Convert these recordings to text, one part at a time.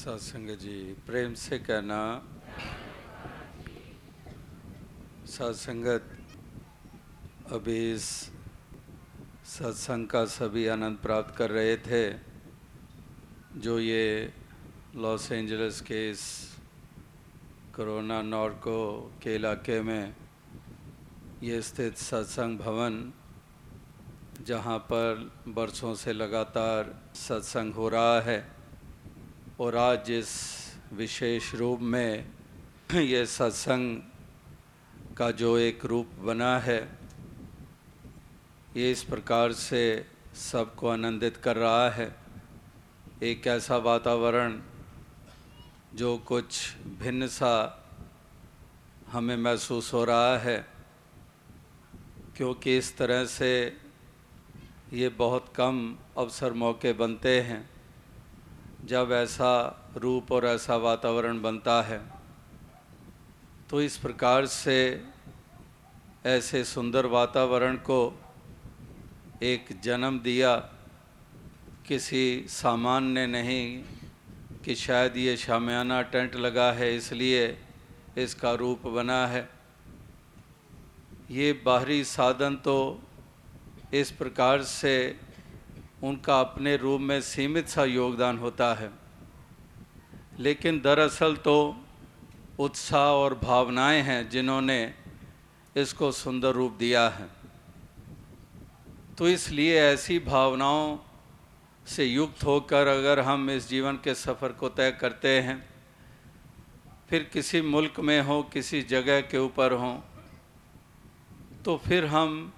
सत्संग जी, प्रेम से कहना। सत्संगत अभी इस सत्संग का सभी आनंद प्राप्त कर रहे थे, जो ये लॉस एंजल्स के इस कोरोना नॉर्को के इलाके में ये स्थित सत्संग भवन, जहाँ पर बरसों से लगातार सत्संग हो रहा है। और आज जिस विशेष रूप में ये सत्संग का जो एक रूप बना है, ये इस प्रकार से सबको आनंदित कर रहा है। एक ऐसा वातावरण जो कुछ भिन्न सा हमें महसूस हो रहा है, क्योंकि इस तरह से ये बहुत कम अवसर मौके बनते हैं। जब ऐसा रूप और ऐसा वातावरण बनता है तो इस प्रकार से ऐसे सुंदर वातावरण को एक जन्म दिया किसी सामान ने नहीं कि शायद ये शामियाना टेंट लगा है, इसलिए इसका रूप बना है। ये बाहरी साधन तो इस प्रकार से उनका अपने रूप में सीमित सा योगदान होता है। लेकिन दरअसल तो उत्साह और भावनाएँ हैं जिन्होंने इसको सुंदर रूप दिया है। तो इसलिए ऐसी भावनाओं से युक्त होकर अगर हम इस जीवन के सफ़र को तय करते हैं, फिर किसी मुल्क में हो, किसी जगह के ऊपर हों तो फिर हम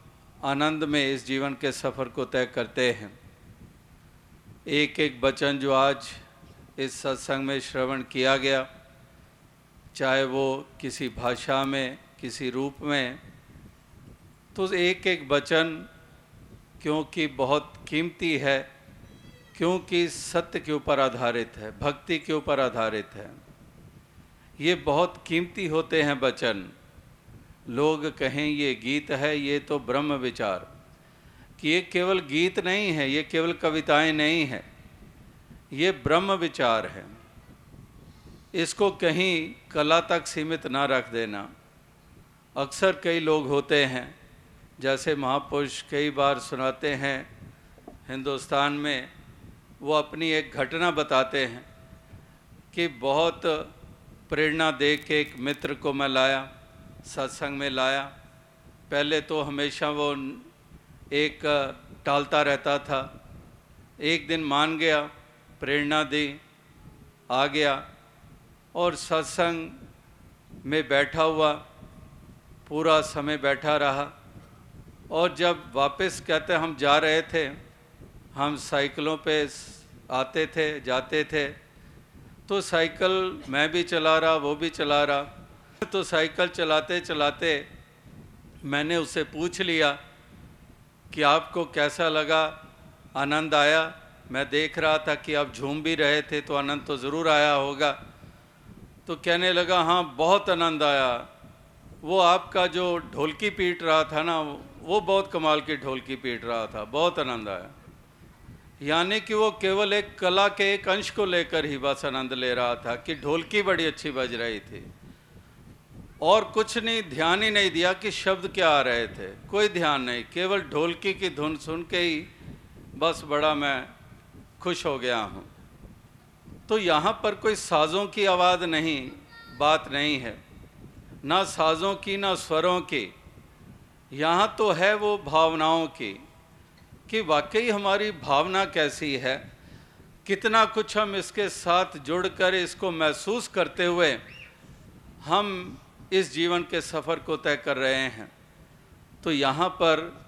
आनंद में इस जीवन के सफ़र को तय करते हैं। एक एक वचन जो आज इस सत्संग में श्रवण किया गया, चाहे वो किसी भाषा में, किसी रूप में तो एक एक वचन क्योंकि बहुत कीमती है, क्योंकि सत्य के ऊपर आधारित है, भक्ति के ऊपर आधारित है। ये बहुत कीमती होते हैं वचन। लोग कहें, ये गीत है, ये तो ब्रह्म विचार। कि ये केवल गीत नहीं है, ये केवल कविताएँ नहीं है, ये ब्रह्म विचार है। इसको कहीं कला तक सीमित ना रख देना। अक्सर कई लोग होते हैं, जैसे महापुरुष कई बार सुनाते हैं, हिंदुस्तान में वो अपनी एक घटना बताते हैं कि बहुत प्रेरणा दे के एक मित्र को मैं लाया, सत्संग में लाया। पहले तो हमेशा वो एक टालता रहता था। एक दिन मान गया, प्रेरणा दी, आ गया और सत्संग में बैठा हुआ, पूरा समय बैठा रहा और जब वापस कहते हम जा रहे थे, हम साइकिलों पे आते थे, जाते थे तो साइकिल मैं भी चला रहा, वो भी चला रहा तो साइकिल चलाते चलाते मैंने उससे पूछ लिया कि आपको कैसा लगा? आनंद आया। मैं देख रहा था कि आप झूम भी रहे थे तो आनंद तो ज़रूर आया होगा। तो कहने लगा हाँ बहुत आनंद आया। वो आपका जो ढोलकी पीट रहा था ना, वो बहुत कमाल की ढोलकी पीट रहा था। बहुत आनंद आया। यानी कि वो केवल एक कला के एक अंश को लेकर ही बस आनंद ले रहा था कि ढोलकी बड़ी अच्छी बज रही थी। और कुछ नहीं, ध्यान ही नहीं दिया कि शब्द क्या आ रहे थे। कोई ध्यान नहीं, केवल ढोलकी की धुन सुन के ही बस बड़ा मैं खुश हो गया हूँ। तो यहाँ पर कोई साज़ों की आवाज़ नहीं, बात नहीं है। ना साज़ों की, ना स्वरों की। यहाँ तो है वो भावनाओं की, कि वाकई हमारी भावना कैसी है। कितना कुछ हम इसके साथ जुड़कर इसको महसूस करते हुए हम इस जीवन के सफ़र को तय कर रहे हैं। तो यहाँ पर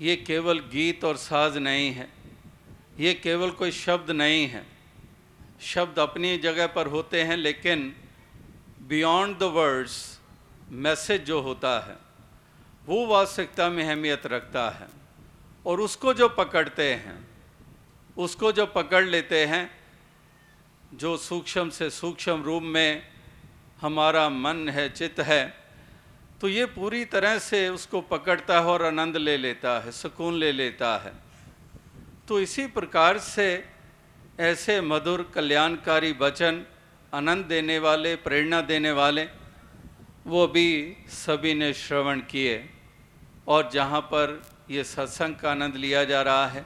ये केवल गीत और साज नहीं है। ये केवल कोई शब्द नहीं है। शब्द अपनी जगह पर होते हैं, लेकिन बियॉन्ड द वर्ड्स मैसेज जो होता है, वो वास्तविकता में अहमियत रखता है। और उसको जो पकड़ते हैं, उसको जो पकड़ लेते हैं, जो सूक्ष्म से सूक्ष्म रूप में हमारा मन है, चित्त है तो ये पूरी तरह से उसको पकड़ता है और आनंद ले लेता है, सुकून ले लेता है। तो इसी प्रकार से ऐसे मधुर कल्याणकारी वचन, आनंद देने वाले, प्रेरणा देने वाले, वो भी सभी ने श्रवण किए। और जहाँ पर ये सत्संग का आनंद लिया जा रहा है,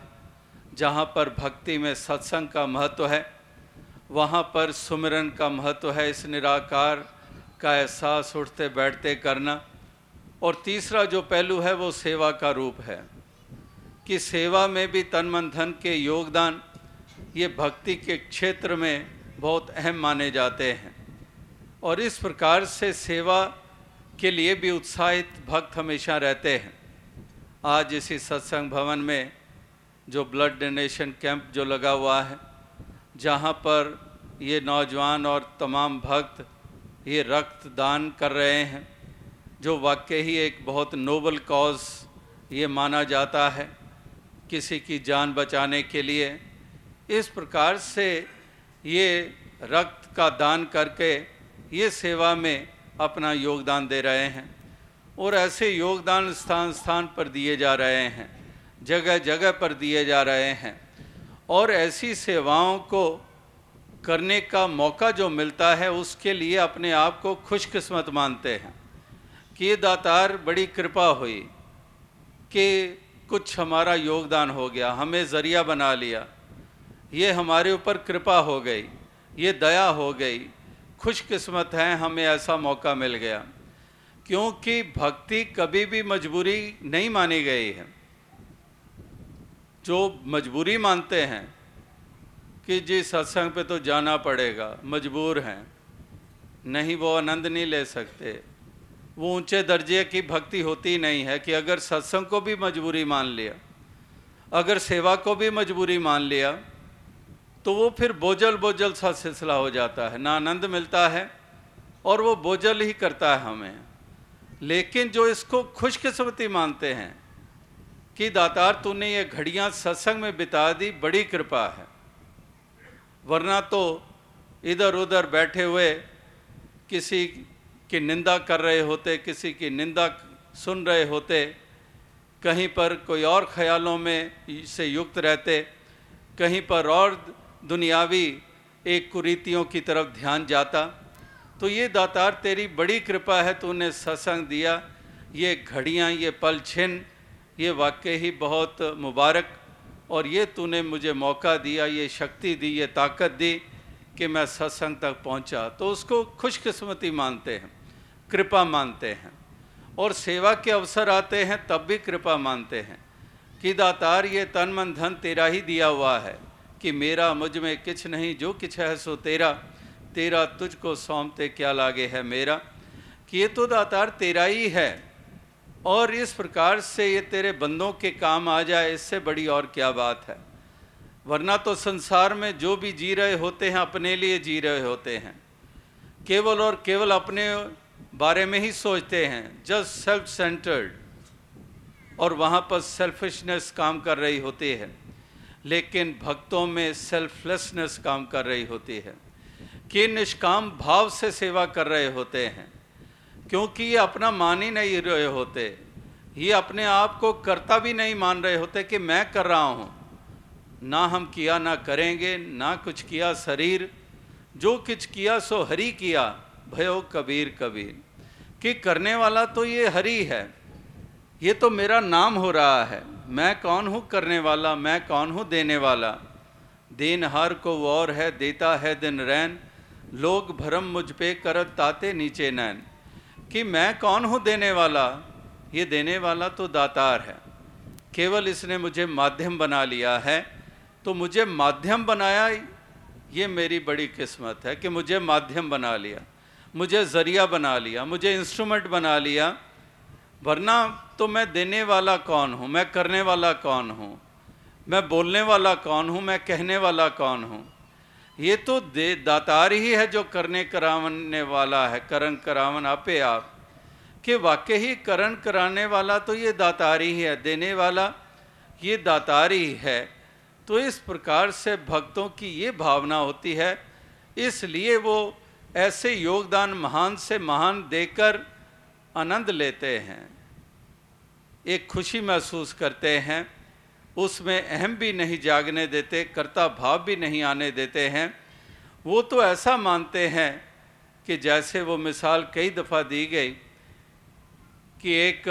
जहाँ पर भक्ति में सत्संग का महत्व है वहाँ पर सुमिरन का महत्व है इस निराकार का एहसास उठते बैठते करना। और तीसरा जो पहलू है वो सेवा का रूप है, कि सेवा में भी तन मन धन के योगदान, ये भक्ति के क्षेत्र में बहुत अहम माने जाते हैं। और इस प्रकार से सेवा के लिए भी उत्साहित भक्त हमेशा रहते हैं। आज इसी सत्संग भवन में जो ब्लड डोनेशन कैंप जो लगा हुआ है जहाँ पर ये नौजवान और तमाम भक्त ये रक्त दान कर रहे हैं, जो वाकई ही एक बहुत नोबल कॉज ये माना जाता है किसी की जान बचाने के लिए। इस प्रकार से ये रक्त का दान करके ये सेवा में अपना योगदान दे रहे हैं और ऐसे योगदान स्थान स्थान पर दिए जा रहे हैं जगह जगह पर दिए जा रहे हैं। और ऐसी सेवाओं को करने का मौका जो मिलता है, उसके लिए अपने आप को खुशकिस्मत मानते हैं। कि ये दातार बड़ी कृपा हुई कि कुछ हमारा योगदान हो गया, हमें ज़रिया बना लिया। ये हमारे ऊपर कृपा हो गई, ये दया हो गई, खुशकिस्मत है, हमें ऐसा मौका मिल गया। क्योंकि भक्ति कभी भी मजबूरी नहीं मानी गई है। जो मजबूरी मानते हैं कि जी सत्संग पे तो जाना पड़ेगा, मजबूर हैं, नहीं वो आनंद नहीं ले सकते। वो ऊँचे दर्जे की भक्ति होती नहीं है कि अगर सत्संग को भी मजबूरी मान लिया, अगर सेवा को भी मजबूरी मान लिया तो वो फिर बोझल बोझल सा सिलसिला हो जाता है, ना आनंद मिलता है और वो बोझल ही करता है हमें। लेकिन जो इसको खुशकिस्मती मानते हैं कि दातार, तूने ये घड़ियाँ सत्संग में बिता दी, बड़ी कृपा है। वरना तो इधर उधर बैठे हुए किसी की निंदा कर रहे होते, किसी की निंदा सुन रहे होते, कहीं पर कोई और ख्यालों में से युक्त रहते, कहीं पर और दुनियावी एक कुरीतियों की तरफ़ ध्यान जाता तो ये दातार, तेरी बड़ी कृपा है, तूने सत्संग दिया, ये घड़ियाँ, ये पल छिन ये वाकई ही बहुत मुबारक, और ये तूने मुझे मौका दिया, ये शक्ति दी, ये ताकत दी कि मैं सत्संग तक पहुँचा। तो उसको खुशकिस्मती मानते हैं, कृपा मानते हैं, और सेवा के अवसर आते हैं, तब भी कृपा मानते हैं कि दातार ये तन मन धन तेरा ही दिया हुआ है कि मेरा मुझमें किछ नहीं, जो किछ है सो तेरा। तेरा तुझको सौंपते क्या लागे है मेरा? कि ये तो दातार तेरा ही है। और इस प्रकार से ये तेरे बंदों के काम आ जाए, इससे बड़ी और क्या बात है? वरना तो संसार में जो भी जी रहे होते हैं, अपने लिए जी रहे होते हैं। केवल और केवल अपने बारे में ही सोचते हैं। जस्ट सेल्फ सेंटर्ड और वहाँ पर सेल्फिशनेस काम कर रही होती है। लेकिन भक्तों में सेल्फलेसनेस काम कर रही होती है। कि निष्काम भाव से सेवा कर रहे होते हैं। क्योंकि ये अपना मान ही नहीं रहे होते। ये अपने आप को करता भी नहीं मान रहे होते कि मैं कर रहा हूँ। ना हम किया, ना करेंगे, ना कुछ किया, शरीर। जो कुछ किया, सो हरि किया, भयो कबीर कबीर। कि करने वाला तो ये हरि है। ये तो मेरा नाम हो रहा है। मैं कौन हूँ करने वाला? मैं कौन हूँ देने वाला? दिन हर को और है, देता है दिन रैन। लोग भरम मुझ पे करत, ताते नीचे नैन। कि मैं कौन हूँ देने वाला? ये देने वाला तो दातार है। केवल इसने मुझे माध्यम बना लिया है। तो मुझे माध्यम बनाया, ये मेरी बड़ी किस्मत है कि मुझे माध्यम बना लिया, मुझे ज़रिया बना लिया, मुझे इंस्ट्रूमेंट बना लिया। वरना तो मैं देने वाला कौन हूँ? मैं करने वाला कौन हूँ? मैं बोलने वाला कौन हूँ? मैं कहने वाला कौन हूँ? ये तो दे, दातार ही है जो करने करावने वाला है, करण करावन आपे आप। कि वाकई ही करण कराने वाला तो ये दातार ही है, देने वाला ये दातार ही है। तो इस प्रकार से भक्तों की ये भावना होती है, इसलिए वो ऐसे योगदान महान से महान देकर आनंद लेते हैं। एक खुशी महसूस करते हैं। उसमें अहम भी नहीं जागने देते, कर्ता भाव भी नहीं आने देते हैं। वो तो ऐसा मानते हैं कि जैसे वो मिसाल कई दफ़ा दी गई कि एक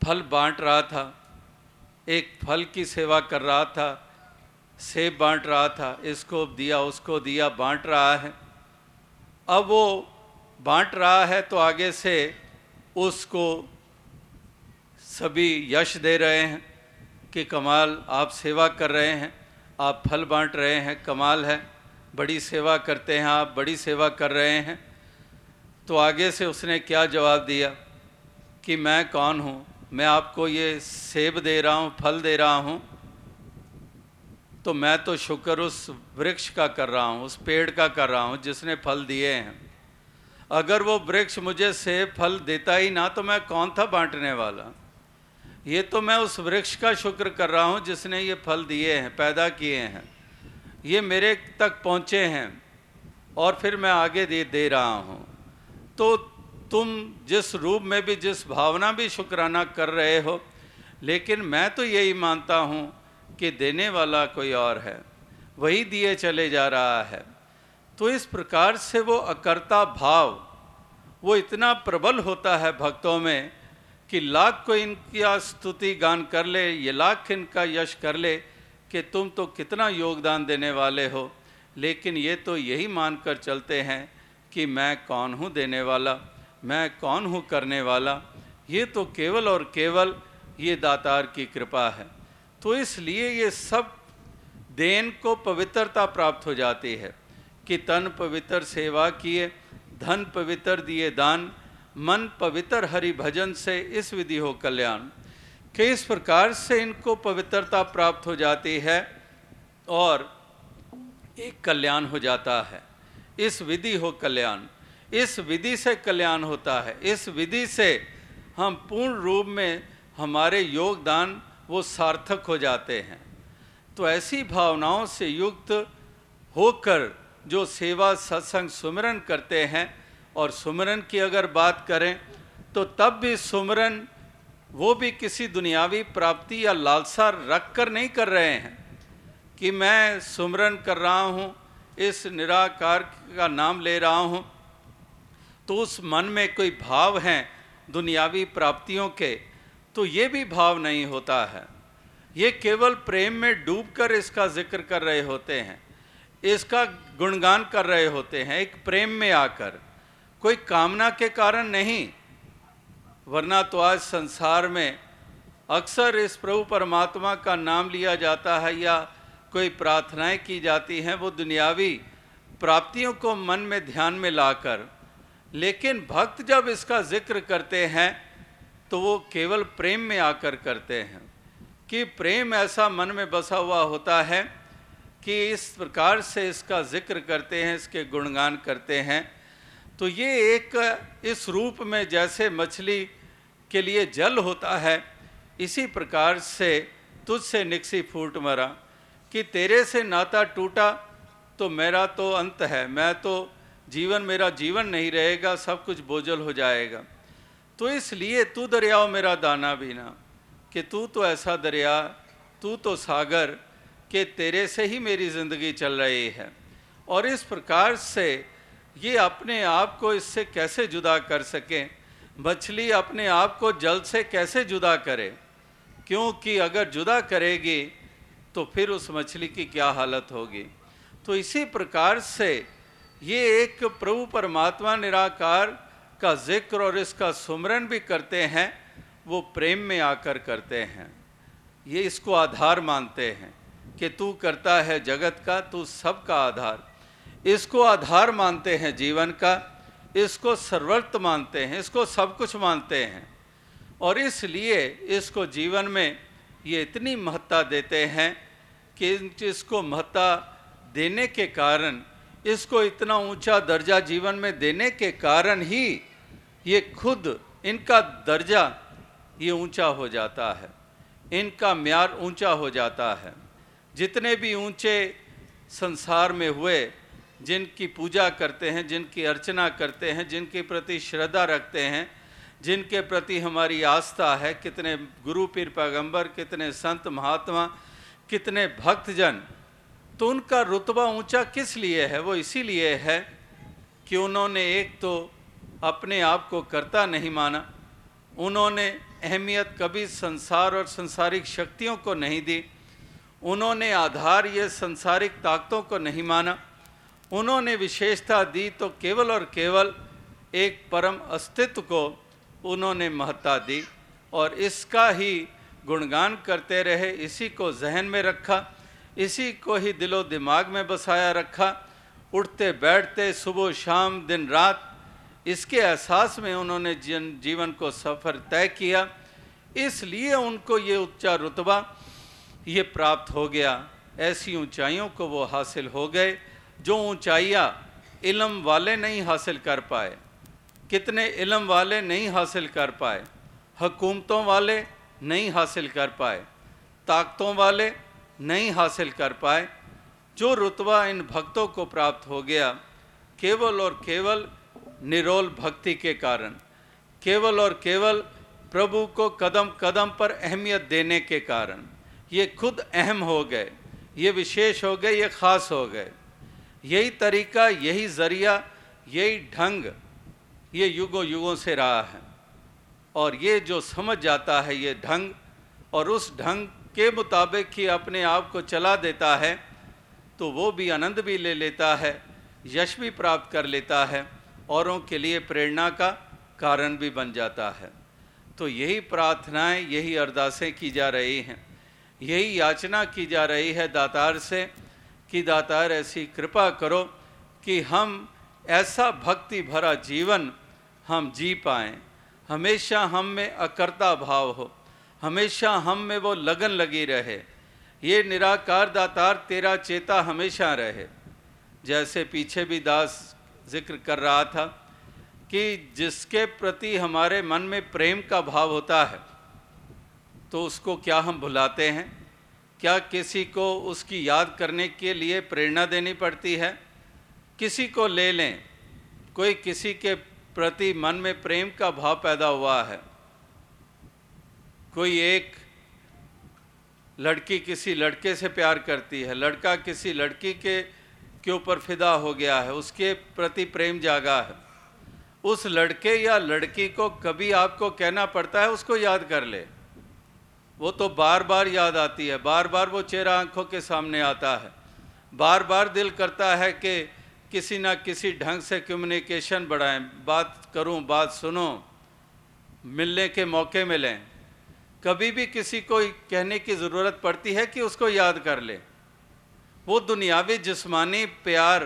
फल बांट रहा था, एक फल की सेवा कर रहा था, सेब बांट रहा था, इसको दिया, उसको दिया, बांट रहा है। अब वो बांट रहा है तो आगे से उसको सभी यश दे रहे हैं कि कमाल आप सेवा कर रहे हैं, आप फल बांट रहे हैं, कमाल है। बड़ी सेवा करते हैं आप, बड़ी सेवा कर रहे हैं। तो आगे से उसने क्या जवाब दिया कि मैं कौन हूँ? मैं आपको ये सेब दे रहा हूँ, फल दे रहा हूँ। तो मैं तो शुक्र उस वृक्ष का कर रहा हूँ, उस पेड़ का कर रहा हूँ, जिसने फल दिए हैं। अगर वो वृक्ष मुझे सेब, फल देता ही ना तो मैं कौन था बांटने वाला? ये तो मैं उस वृक्ष का शुक्र कर रहा हूँ जिसने ये फल दिए हैं, पैदा किए हैं। ये मेरे तक पहुँचे हैं और फिर मैं आगे दे दे रहा हूँ। तो तुम जिस रूप में भी, जिस भावना भी शुक्राना कर रहे हो, लेकिन मैं तो यही मानता हूँ कि देने वाला कोई और है, वही दिए चले जा रहा है। तो इस प्रकार से वो अकर्ता भाव, वो इतना प्रबल होता है भक्तों में कि लाख को इनकी स्तुति गान कर ले, ये लाख इनका यश कर ले कि तुम तो कितना योगदान देने वाले हो। लेकिन ये तो यही मानकर चलते हैं कि मैं कौन हूँ देने वाला, मैं कौन हूँ करने वाला। ये तो केवल और केवल ये दातार की कृपा है। तो इसलिए ये सब देन को पवित्रता प्राप्त हो जाती है कि तन पवित्र सेवा किए, धन पवित्र दिए दान मन पवित्र हरि भजन से इस विधि हो कल्याण। कि इस प्रकार से इनको पवित्रता प्राप्त हो जाती है और एक कल्याण हो जाता है। इस विधि हो कल्याण। इस विधि से कल्याण होता है। इस विधि से हम पूर्ण रूप में हमारे योगदान वो सार्थक हो जाते हैं। तो ऐसी भावनाओं से युक्त होकर जो सेवा सत्संग सुमरन करते हैं और सुमरन की अगर बात करें तो तब भी सुमरन वो भी किसी दुनियावी प्राप्ति या लालसा रख कर नहीं कर रहे हैं कि मैं सुमरन कर रहा हूँ, इस निराकार का नाम ले रहा हूँ। तो उस मन में कोई भाव हैं दुनियावी प्राप्तियों के तो ये भी भाव नहीं होता है। ये केवल प्रेम में डूबकर इसका ज़िक्र कर रहे होते हैं, इसका गुणगान कर रहे होते हैं, एक प्रेम में आकर। कोई कामना के कारण नहीं, वरना तो आज संसार में अक्सर इस प्रभु परमात्मा का नाम लिया जाता है या कोई प्रार्थनाएँ की जाती हैं, वो दुनियावी प्राप्तियों को मन में ध्यान में लाकर। लेकिन भक्त जब इसका ज़िक्र करते हैं तो वो केवल प्रेम में आकर करते हैं। कि प्रेम ऐसा मन में बसा हुआ होता है कि इस प्रकार से इसका ज़िक्र करते हैं, इसके गुणगान करते हैं। तो ये एक इस रूप में जैसे मछली के लिए जल होता है, इसी प्रकार से तुझसे निकसी फूट मरा कि तेरे से नाता टूटा तो मेरा तो अंत है, मैं तो जीवन मेरा जीवन नहीं रहेगा, सब कुछ बोझल हो जाएगा। तो इसलिए तू दरियाओ मेरा दाना भी ना, कि तू तो ऐसा दरिया, तू तो सागर, कि तेरे से ही मेरी ज़िंदगी चल रही है। और इस प्रकार से ये अपने आप को इससे कैसे जुदा कर सकें? मछली अपने आप को जल से कैसे जुदा करे? क्योंकि अगर जुदा करेगी तो फिर उस मछली की क्या हालत होगी? तो इसी प्रकार से ये एक प्रभु परमात्मा निराकार का ज़िक्र और इसका सुमरन भी करते हैं, वो प्रेम में आकर करते हैं। ये इसको आधार मानते हैं कि तू करता है जगत का, तू सबका आधार। इसको आधार मानते हैं जीवन का, इसको सर्वत्र मानते हैं, इसको सब कुछ मानते हैं। और इसलिए इसको जीवन में ये इतनी महत्ता देते हैं कि इसको महत्ता देने के कारण, इसको इतना ऊँचा दर्जा जीवन में देने के कारण ही ये खुद, इनका दर्जा ये ऊँचा हो जाता है। इनका म्यार ऊँचा हो जाता है। जितने भी ऊँचे संसार में हुए जिनकी पूजा करते हैं, जिनकी अर्चना करते हैं, जिनके प्रति श्रद्धा रखते हैं, जिनके प्रति हमारी आस्था है, कितने गुरु पीर पैगंबर, कितने संत महात्मा, कितने भक्तजन तो उनका रुतबा ऊँचा किस लिए है? वो इसीलिए है कि उन्होंने एक तो अपने आप को करता नहीं माना, उन्होंने अहमियत कभी संसार और संसारिक शक्तियों को नहीं दी, उन्होंने आधार ये संसारिक ताकतों को नहीं माना उन्होंने विशेषता दी तो केवल और केवल एक परम अस्तित्व को उन्होंने महत्ता दी और इसका ही गुणगान करते रहे, इसी को जहन में रखा, इसी को ही दिलो दिमाग में बसाया रखा, उठते बैठते सुबह शाम दिन रात, इसके एहसास में उन्होंने जन जीवन को सफ़र तय किया, इसलिए उनको ये उच्चा रुतबा, ये प्राप्त हो गया, ऐसी ऊंचाइयों को वो हासिल हो गए जो ऊंचाइयाँ इलम वाले नहीं हासिल कर पाए, कितने इलम वाले नहीं हासिल कर पाए, हकूमतों वाले नहीं हासिल कर पाए, ताकतों वाले नहीं हासिल कर पाए, जो रुतबा इन भक्तों को प्राप्त हो गया, केवल और केवल निरोल भक्ति के कारण, केवल और केवल प्रभु को कदम कदम पर अहमियत देने के कारण, ये खुद अहम हो गए, ये विशेष हो गए, ये ख़ास हो गए। यही तरीका, यही ज़रिया, यही ढंग ये युगों युगों से रहा है। और ये जो समझ जाता है ये ढंग, और उस ढंग के मुताबिक ही अपने आप को चला देता है तो वो भी आनंद भी ले लेता है, यश भी प्राप्त कर लेता है, औरों के लिए प्रेरणा का कारण भी बन जाता है। तो यही प्रार्थनाएँ, यही अरदासें की जा रही हैं, यही याचना की जा रही है दातार से कि दातार ऐसी कृपा करो कि हम ऐसा भक्ति भरा जीवन हम जी पाएँ। हमेशा हम में अकर्ता भाव हो। हमेशा हम में वो लगन लगी रहे। ये निराकार दातार तेरा चेता हमेशा रहे। जैसे पीछे भी दास ज़िक्र कर रहा था कि जिसके प्रति हमारे मन में प्रेम का भाव होता है तो उसको क्या हम भुलाते हैं? क्या किसी को उसकी याद करने के लिए प्रेरणा देनी पड़ती है? किसी को ले लें। कोई किसी के प्रति मन में प्रेम का भाव पैदा हुआ है। कोई एक लड़की किसी लड़के से प्यार करती है। लड़का किसी लड़की के के ऊपर फिदा हो गया है। उसके प्रति प्रेम जागा है। उस लड़के या लड़की को कभी आपको कहना पड़ता है, उसको याद कर ले। वो तो बार बार याद आती है बार बार वो चेहरा आँखों के सामने आता है। बार बार दिल करता है कि किसी ना किसी ढंग से कम्युनिकेशन बढ़ाएँ, बात करूँ, बात सुनो, मिलने के मौके मिलें। कभी भी किसी को कहने की ज़रूरत पड़ती है कि उसको याद कर ले। वो दुनियावी जिस्मानी प्यार,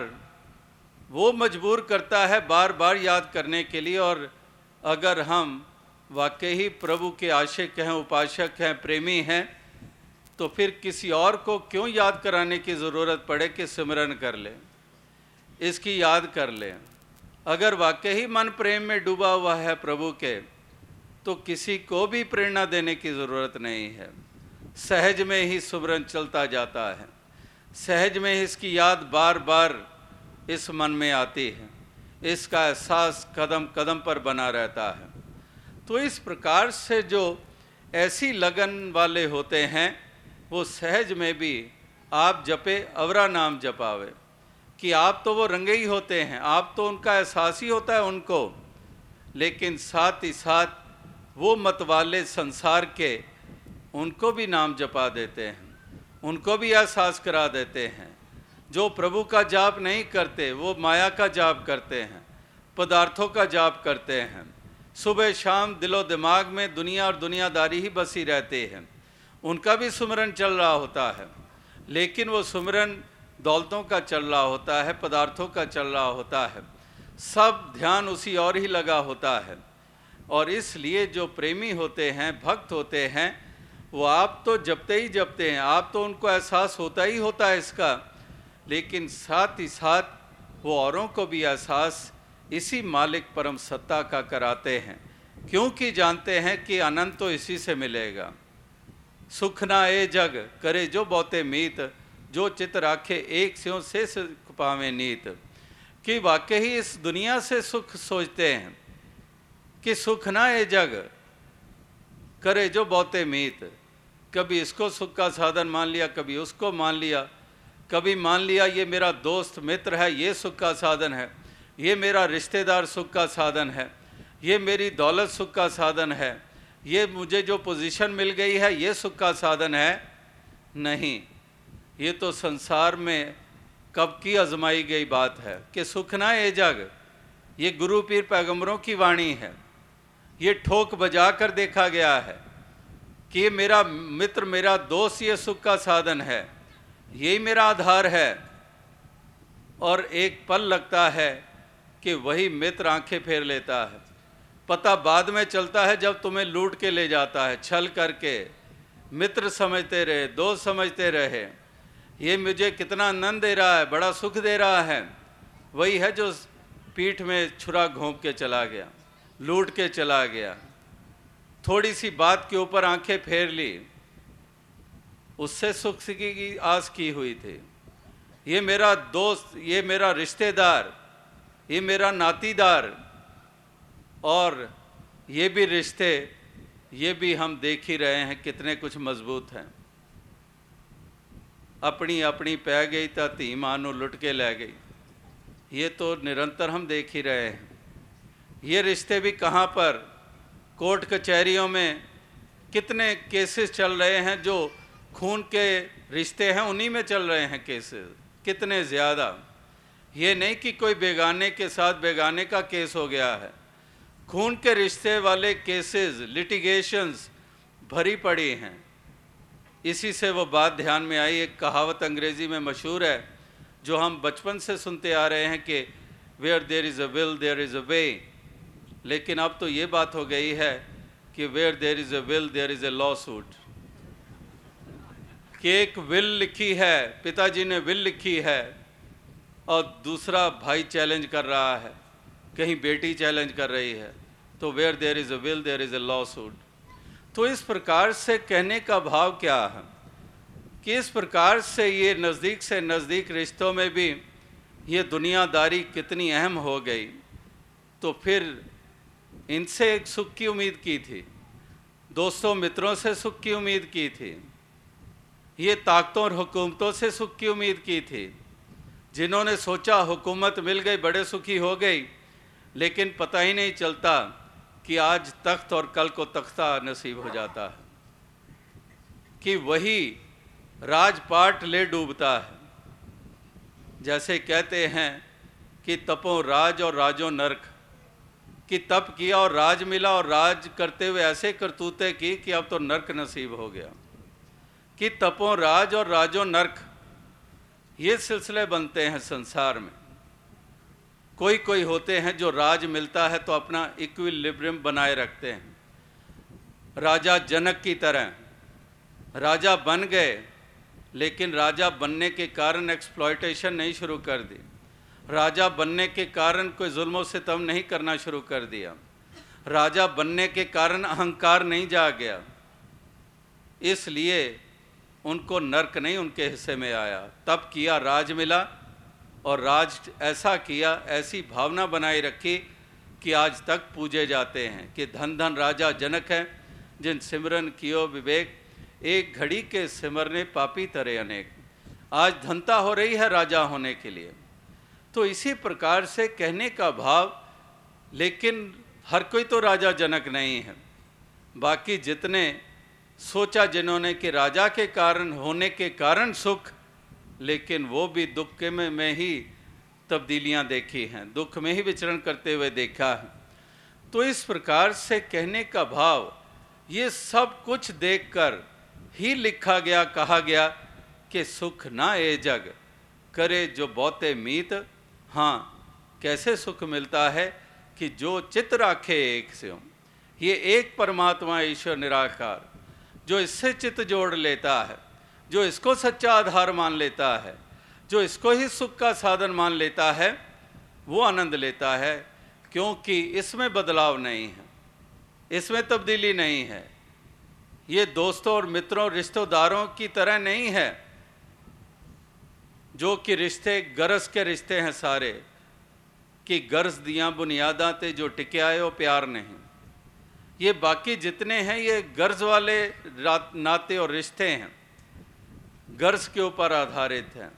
वो मजबूर करता है बार बार याद करने के लिए और अगर हम वाकई ही प्रभु के आशिक हैं, उपासक हैं, प्रेमी हैं तो फिर किसी और को क्यों याद कराने की ज़रूरत पड़े कि सिमरन कर ले? इसकी याद कर ले। अगर वाकई ही मन प्रेम में डूबा हुआ है प्रभु के तो किसी को भी प्रेरणा देने की ज़रूरत नहीं है। सहज में ही सुमरन चलता जाता है। सहज में ही इसकी याद बार बार इस मन में आती है। इसका एहसास कदम कदम पर बना रहता है। तो इस प्रकार से जो ऐसी लगन वाले होते हैं, वो सहज में भी आप जपे, अवरा नाम जपावे। कि आप तो वो रंगे ही होते हैं, आप तो उनका एहसास ही होता है उनको। लेकिन साथ ही साथ वो मतवाले संसार के उनको भी नाम जपा देते हैं, उनको भी एहसास करा देते हैं। जो प्रभु का जाप नहीं करते, वो माया का जाप करते हैं, पदार्थों का जाप करते हैं। सुबह शाम दिलो दिमाग में दुनिया और दुनियादारी ही बसी रहते हैं। उनका भी सुमरन चल रहा होता है, लेकिन वो सुमरन दौलतों का चल रहा होता है, पदार्थों का चल रहा होता है। सब ध्यान उसी और ही लगा होता है, और इसलिए जो प्रेमी होते हैं, भक्त होते हैं, वो आप तो जपते ही जपते हैं, आप तो उनको एहसास होता ही होता है इसका, लेकिन साथ ही साथ वो औरों को भी एहसास इसी मालिक परम सत्ता का कराते हैं। क्योंकि जानते हैं कि आनंद तो इसी से मिलेगा। सुख ना ए जग, करे जो बहुते मीत, जो चित राखे एक स्यों से सुख पावे नीत। कि वाकई ही इस दुनिया से सुख सोचते हैं, कि सुख ना ये जग, करे जो बहुते मीत। कभी इसको सुख का साधन मान लिया, कभी उसको मान लिया, कभी मान लिया, ये मेरा दोस्त मित्र है, ये सुख का साधन है। ये मेरा रिश्तेदार सुख का साधन है। ये मेरी दौलत सुख का साधन है। ये मुझे जो पोजीशन मिल गई है, ये सुख का साधन है? नहीं। ये तो संसार में कब की आजमाई गई बात है कि सुख ना ये जग। ये गुरु पीर पैगंबरों की वाणी है। ये ठोक बजा कर देखा गया है कि ये मेरा मित्र, मेरा दोस्त ये सुख का साधन है। यही मेरा आधार है। और एक पल लगता है कि वही मित्र आँखें फेर लेता है। पता बाद में चलता है जब तुम्हें लूट के ले जाता है, छल करके। मित्र समझते रहे, दोस्त समझते रहे। ये मुझे कितना आनंद दे रहा है, बड़ा सुख दे रहा है। वही है जो पीठ में छुरा घोंप के चला गया, लूट के चला गया। थोड़ी सी बात के ऊपर आँखें फेर ली। उससे सुख की आस की हुई थी। ये मेरा दोस्त, ये मेरा रिश्तेदार ये मेरा नातीदार और ये भी रिश्ते, ये भी हम देख ही रहे हैं कितने कुछ मज़बूत हैं। अपनी अपनी पै गई तो धी माँ लुट के लै गई। ये तो निरंतर हम देख ही रहे हैं। ये रिश्ते भी कहाँ पर? कोर्ट कचहरियों में कितने केसेस चल रहे हैं जो खून के रिश्ते हैं, उन्हीं में चल रहे हैं केसेस। कितने ज़्यादा। ये नहीं कि कोई बेगाने के साथ बेगाने का केस हो गया है। खून के रिश्ते वाले केसेस लिटिगेशंस भरी पड़ी हैं। इसी से वो बात ध्यान में आई। एक कहावत अंग्रेज़ी में मशहूर है, जो हम बचपन से सुनते आ रहे हैं कि where there is a will there is a way लेकिन अब तो ये बात हो गई है कि where there is a will there is a lawsuit कि एक विल लिखी है, पिताजी ने विल लिखी है। और दूसरा भाई चैलेंज कर रहा है, कहीं बेटी चैलेंज कर रही है तो where there is a will there is a lawsuit तो इस प्रकार से कहने का भाव क्या है? कि इस प्रकार से ये नज़दीक से नज़दीक रिश्तों में भी ये दुनियादारी कितनी अहम हो गई तो फिर इनसे एक सुख की उम्मीद की थी, दोस्तों मित्रों से सुख की उम्मीद की थी, ये ताकतों और हुकूमतों से सुख की उम्मीद की थी जिन्होंने सोचा हुकूमत मिल गई, बड़े सुखी हो गई, लेकिन पता ही नहीं चलता कि आज तख्त और कल को तख्ता नसीब हो जाता है, कि वही राजपाट ले डूबता है। जैसे कहते हैं कि तपो राज और राजो नरक, कि तप किया और राज मिला और राज करते हुए ऐसे करतूते की कि अब तो नरक नसीब हो गया, कि तपो राज और राजो नरक ये सिलसिले बनते हैं संसार में। कोई कोई होते हैं जो राज मिलता है तो अपना इक्विलिब्रियम बनाए रखते हैं। राजा जनक की तरह। राजा बन गए, लेकिन राजा बनने के कारण एक्सप्लॉयटेशन नहीं शुरू कर दी। राजा बनने के कारण कोई जुल्म से तम नहीं करना शुरू कर दिया। राजा बनने के कारण अहंकार नहीं जा गया। इसलिए उनको नर्क नहीं, उनके हिस्से में आया। तब किया राज मिला और राज ऐसा किया, ऐसी भावना बनाए रखी कि आज तक पूजे जाते हैं कि धन धन राजा जनक हैं, जिन सिमरन कियो विवेक। एक घड़ी के सिमरने पापी तरे अनेक। आज धनता हो रही है राजा होने के लिए। तो इसी प्रकार से कहने का भाव, लेकिन हर कोई तो राजा जनक नहीं है। बाकी जितने सोचा जिन्होंने कि राजा के कारण होने के कारण सुख लेकिन वो भी दुख के में, में ही तब्दीलियाँ देखी हैं दुख में ही विचरण करते हुए देखा है। तो इस प्रकार से कहने का भाव ये सब कुछ देखकर ही लिखा गया कहा गया कि सुख ना ए जग करे जो बहुते मीत। हाँ कैसे सुख मिलता है कि जो चित राखे एक से ये एक परमात्मा ईश्वर निराकार। जो इससे चित्त जोड़ लेता है, जो इसको सच्चा आधार मान लेता है, जो इसको ही सुख का साधन मान लेता है, वो आनंद लेता है, क्योंकि इसमें बदलाव नहीं है। इसमें तब्दीली नहीं है। ये दोस्तों और मित्रों, रिश्तेदारों की तरह नहीं है, जो कि रिश्ते, गरज के रिश्ते हैं सारे, कि गर्ज दिया बुनियादा ते जो आए हो प्यार नहीं। ये बाकी जितने हैं, ये गर्ज वाले नाते और रिश्ते हैं। गर्ज के ऊपर आधारित हैं।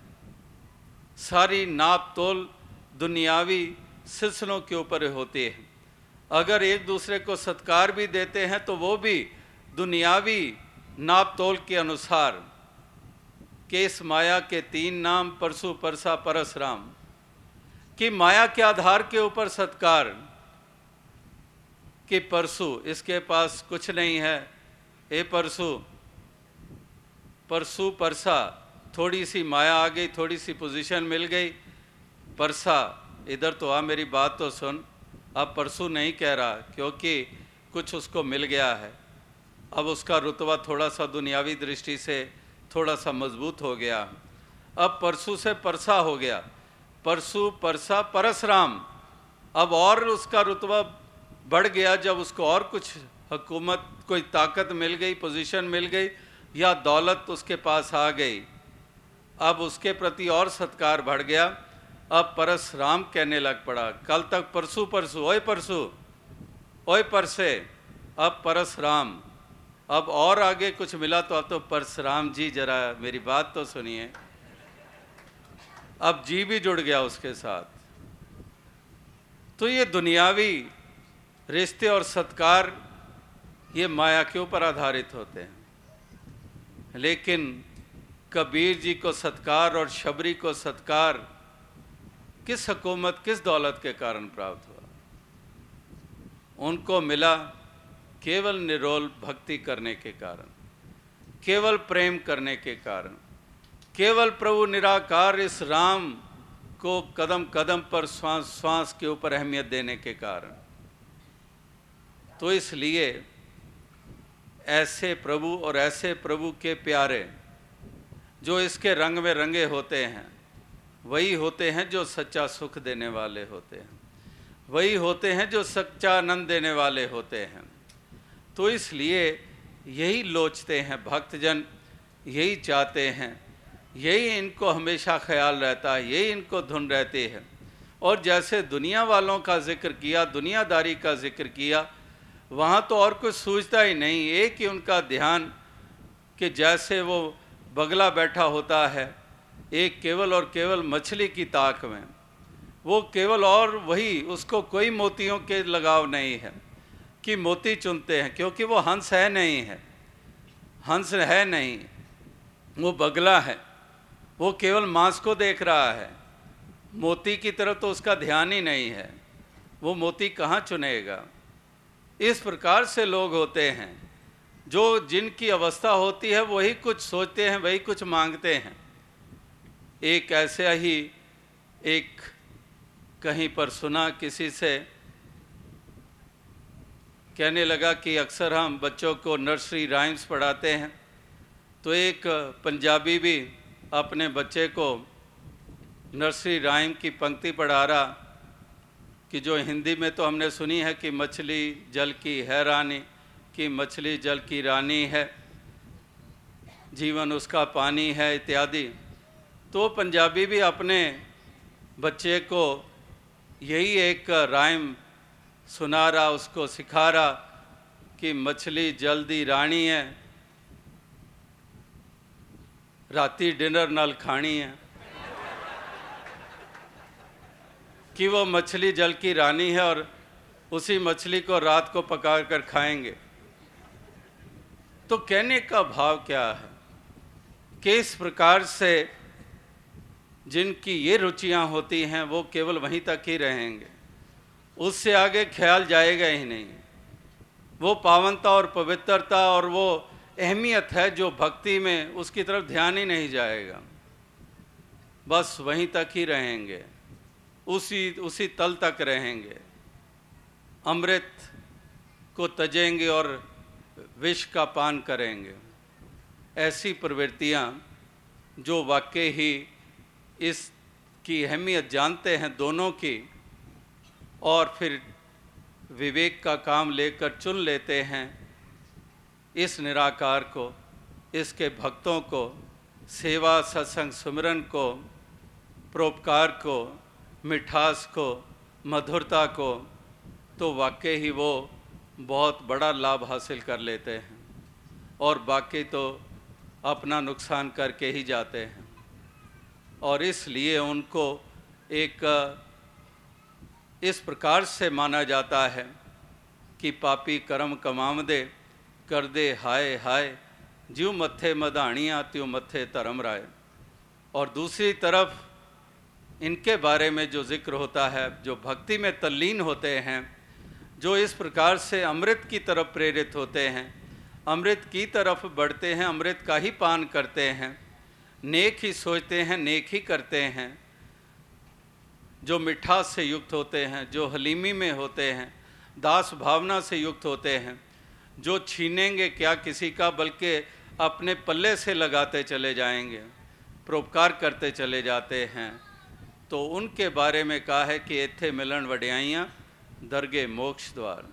सारी नाप तोल दुनियावी सिलसिलों के ऊपर होती है। अगर एक दूसरे को सत्कार भी देते हैं तो वो भी दुनियावी नाप तोल के अनुसार। केस माया के तीन नाम, परसु परसा परसराम कि माया के आधार के ऊपर सत्कार कि परसु, इसके पास कुछ नहीं है। ए परसु परसु परसा, थोड़ी सी माया आ गई, थोड़ी सी पोजीशन मिल गई। परसा, इधर तो आ मेरी बात तो सुन। अब परसु नहीं कह रहा, क्योंकि कुछ उसको मिल गया है। अब उसका रुतबा थोड़ा सा दुनियावी दृष्टि से थोड़ा सा मज़बूत हो गया। अब परसु से परसा हो गया। परसु, परसा परसराम अब और उसका रुतबा बढ़ गया, जब उसको और कुछ हुकूमत, कोई ताकत मिल गई पोजीशन मिल गई, या दौलत उसके पास आ गई। अब उसके प्रति और सत्कार बढ़ गया। अब परसराम कहने लग पड़ा, कल तक परसु परसु, ओए परसु, ओए परसे, अब परसराम अब और आगे कुछ मिला तो अब तो परसराम जी, जरा मेरी बात तो सुनिए। अब जी भी जुड़ गया उसके साथ। तो ये दुनियावी रिश्ते और सत्कार ये माया के ऊपर आधारित होते हैं। लेकिन कबीर जी को सत्कार और शबरी को सत्कार किस हकूमत, किस दौलत के कारण प्राप्त हुआ? उनको मिला केवल निरोल भक्ति करने के कारण, केवल प्रेम करने के कारण, केवल प्रभु निराकार इस राम को कदम कदम पर श्वास श्वास के ऊपर अहमियत देने के कारण। तो इसलिए ऐसे प्रभु और ऐसे प्रभु के प्यारे जो इसके रंग में रंगे होते हैं, वही होते हैं जो सच्चा सुख देने वाले होते हैं। वही होते हैं जो सच्चा आनंद देने वाले होते हैं। तो इसलिए यही लोचते हैं भक्तजन, यही चाहते हैं, यही इनको हमेशा ख्याल रहता है, यही इनको धुन रहती है। और जैसे दुनिया वालों का ज़िक्र किया, दुनियादारी का ज़िक्र किया वहाँ तो और कुछ सूझता ही नहीं। एक ही उनका ध्यान कि जैसे वो बगला बैठा होता है, एक केवल और केवल मछली की ताक में। वो केवल और वही, उसको कोई मोतियों के लगाव नहीं है कि मोती चुनते हैं, क्योंकि वो हंस है नहीं है। हंस है नहीं, वो बगला है, वो केवल मांस को देख रहा है। मोती की तरफ़ तो उसका ध्यान ही नहीं है, वो मोती कहाँ चुनेगा? इस प्रकार से लोग होते हैं। जो जिनकी अवस्था होती है, वही कुछ सोचते हैं, वही कुछ मांगते हैं। एक ऐसे ही एक कहीं पर सुना किसी से, कहने लगा कि अक्सर हम बच्चों को नर्सरी राइम्स पढ़ाते हैं। तो एक पंजाबी भी अपने बच्चे को नर्सरी राइम की पंक्ति पढ़ा रहा कि जो हिंदी में तो हमने सुनी है कि मछली जल की है रानी, कि मछली जल की रानी है, जीवन उसका पानी है इत्यादि। तो पंजाबी भी अपने बच्चे को यही एक राइम सुना रहा, उसको सिखा रहा कि मछली जल्दी रानी है, राती डिनर नल खानी है। कि वो मछली जल की रानी है और उसी मछली को रात को पका कर खाएँगे। तो कहने का भाव क्या है? कि इस प्रकार से जिनकी ये रुचियाँ होती हैं, वो केवल वहीं तक ही रहेंगे। उससे आगे ख्याल जाएगा ही नहीं। वो पावनता और पवित्रता और वो अहमियत है जो भक्ति में उसकी तरफ़ ध्यान ही नहीं जाएगा। बस वहीं तक ही रहेंगे। उसी उसी तल तक रहेंगे। अमृत को तजेंगे और विष का पान करेंगे। ऐसी प्रवृत्तियाँ जो वाकई ही इसकी अहमियत जानते हैं दोनों की और फिर विवेक का काम लेकर चुन लेते हैं, इस निराकार को, इसके भक्तों को, सेवा, सत्संग, सुमिरन को, परोपकार को मिठास को, मधुरता को तो वाकई ही वो बहुत बड़ा लाभ हासिल कर लेते हैं। और बाकी तो अपना नुकसान करके ही जाते हैं। और इसलिए उनको एक, इस प्रकार से माना जाता है कि पापी कर्म कमाम दे कर दे हाय हाय, ज्यों मत्थे मधाणियाँ, त्यों मत्थे धर्म राय। और दूसरी तरफ़ इनके बारे में जो ज़िक्र होता है, जो भक्ति में तल्लीन होते हैं, जो इस प्रकार से अमृत की तरफ़ प्रेरित होते हैं, अमृत की तरफ़ बढ़ते हैं, अमृत का ही पान करते हैं, नेक ही सोचते हैं, नेक ही करते हैं, जो मिठास से युक्त होते हैं, जो हलीमी में होते हैं, दास भावना से युक्त होते हैं, जो छीनेंगे क्या किसी का, बल्कि अपने पल्ले से लगाते चले जाएँगे, परोपकार करते चले जाते हैं। तो उनके बारे में कहा है कि इथे मिलन वड्याइयाँ, दरगे मोक्ष द्वार।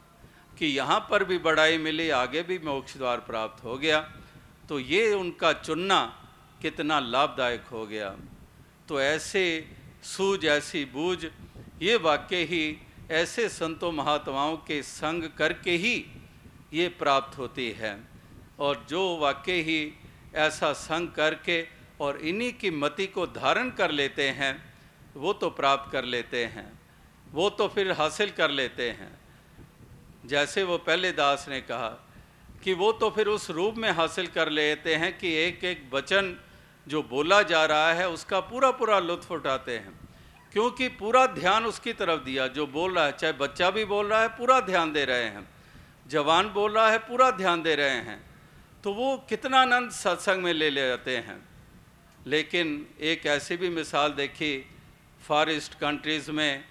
कि यहाँ पर भी बड़ाई मिली, आगे भी मोक्ष द्वार प्राप्त हो गया। तो ये उनका चुनना कितना लाभदायक हो गया। तो ऐसे सूझ, ऐसी बूझ, ये वाक्य ही ऐसे संतों महात्माओं के संग करके ही ये प्राप्त होती है। और जो वाक्य ही ऐसा संग करके और इन्हीं की मति को धारण कर लेते हैं वो तो प्राप्त कर लेते हैं, वो तो फिर हासिल कर लेते हैं। जैसे वो पहले दास ने कहा कि वो तो फिर उस रूप में हासिल कर लेते हैं कि एक एक वचन जो बोला जा रहा है, उसका पूरा पूरा लुत्फ उठाते हैं। क्योंकि पूरा ध्यान उसकी तरफ़ दिया, जो बोल रहा है, चाहे बच्चा भी बोल रहा है, पूरा ध्यान दे रहे हैं। जवान बोल रहा है, पूरा ध्यान दे रहे हैं। तो वो कितना आनंद सत्संग में ले ले जाते हैं। लेकिन एक ऐसी भी मिसाल देखी फॉरेस्ट कंट्रीज़ में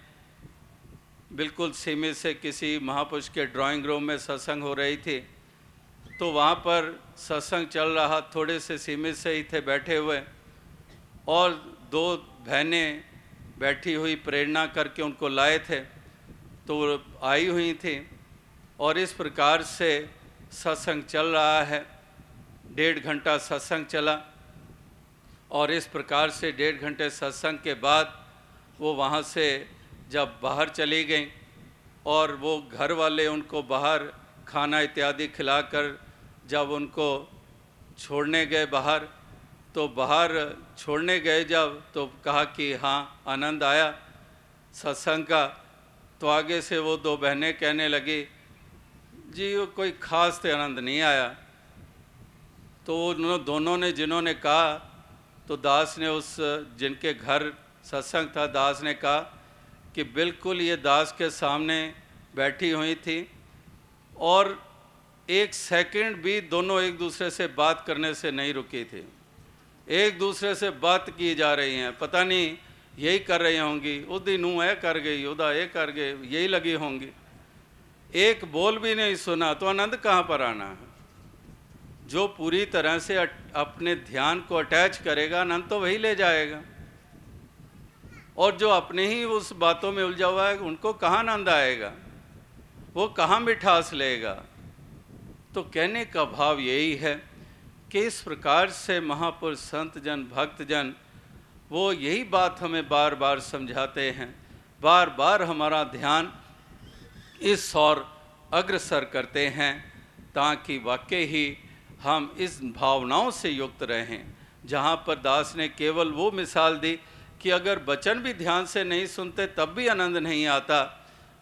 बिल्कुल सीमित से किसी महापुरुष के ड्राइंग रूम में सत्संग हो रही थी। तो वहाँ पर सत्संग चल रहा थोड़े से सीमित से ही थे बैठे हुए। और दो बहनें बैठी हुई प्रेरणा करके उनको लाए थे। तो आई हुई थी और इस प्रकार से सत्संग चल रहा है। डेढ़ घंटा सत्संग चला और इस प्रकार से डेढ़ घंटे सत्संग के बाद वो वहाँ से जब बाहर चली गई और वो घर वाले उनको बाहर खाना इत्यादि खिलाकर जब उनको छोड़ने गए बाहर तो बाहर छोड़ने गए जब तो कहा कि हाँ आनंद आया। सत्संग का तो आगे से वो दो बहनें कहने लगी, जी, वो कोई ख़ास तो आनंद नहीं आया। तो उन दोनों ने, जिन्होंने कहा तो दास ने उस, जिनके घर सत्संग था, दास ने कहा कि बिल्कुल ये दास के सामने बैठी हुई थी और एक सेकंड भी दोनों एक दूसरे से बात करने से नहीं रुकी थी। एक दूसरे से बात की जा रही हैं। पता नहीं, यही कर रही होंगी उदी नूँ है कर गई उदा ये कर गए यही लगी होंगी। एक बोल भी नहीं सुना तो आनंद कहाँ पर आना है? जो पूरी तरह से अपने ध्यान को अटैच करेगा, आनंद तो वही ले जाएगा। और जो अपने ही उस बातों में उलझा हुआ है, उनको कहाँ आनंद आएगा? वो कहाँ मिठास लेगा? तो कहने का भाव यही है कि इस प्रकार से महापुरुष संत जन भक्त जन वो यही बात हमें बार बार समझाते हैं। बार बार हमारा ध्यान इस और अग्रसर करते हैं, ताकि वाकई ही हम इस भावनाओं से युक्त रहें। जहाँ पर दास ने केवल वो मिसाल दी कि अगर वचन भी ध्यान से नहीं सुनते, तब भी आनंद नहीं आता।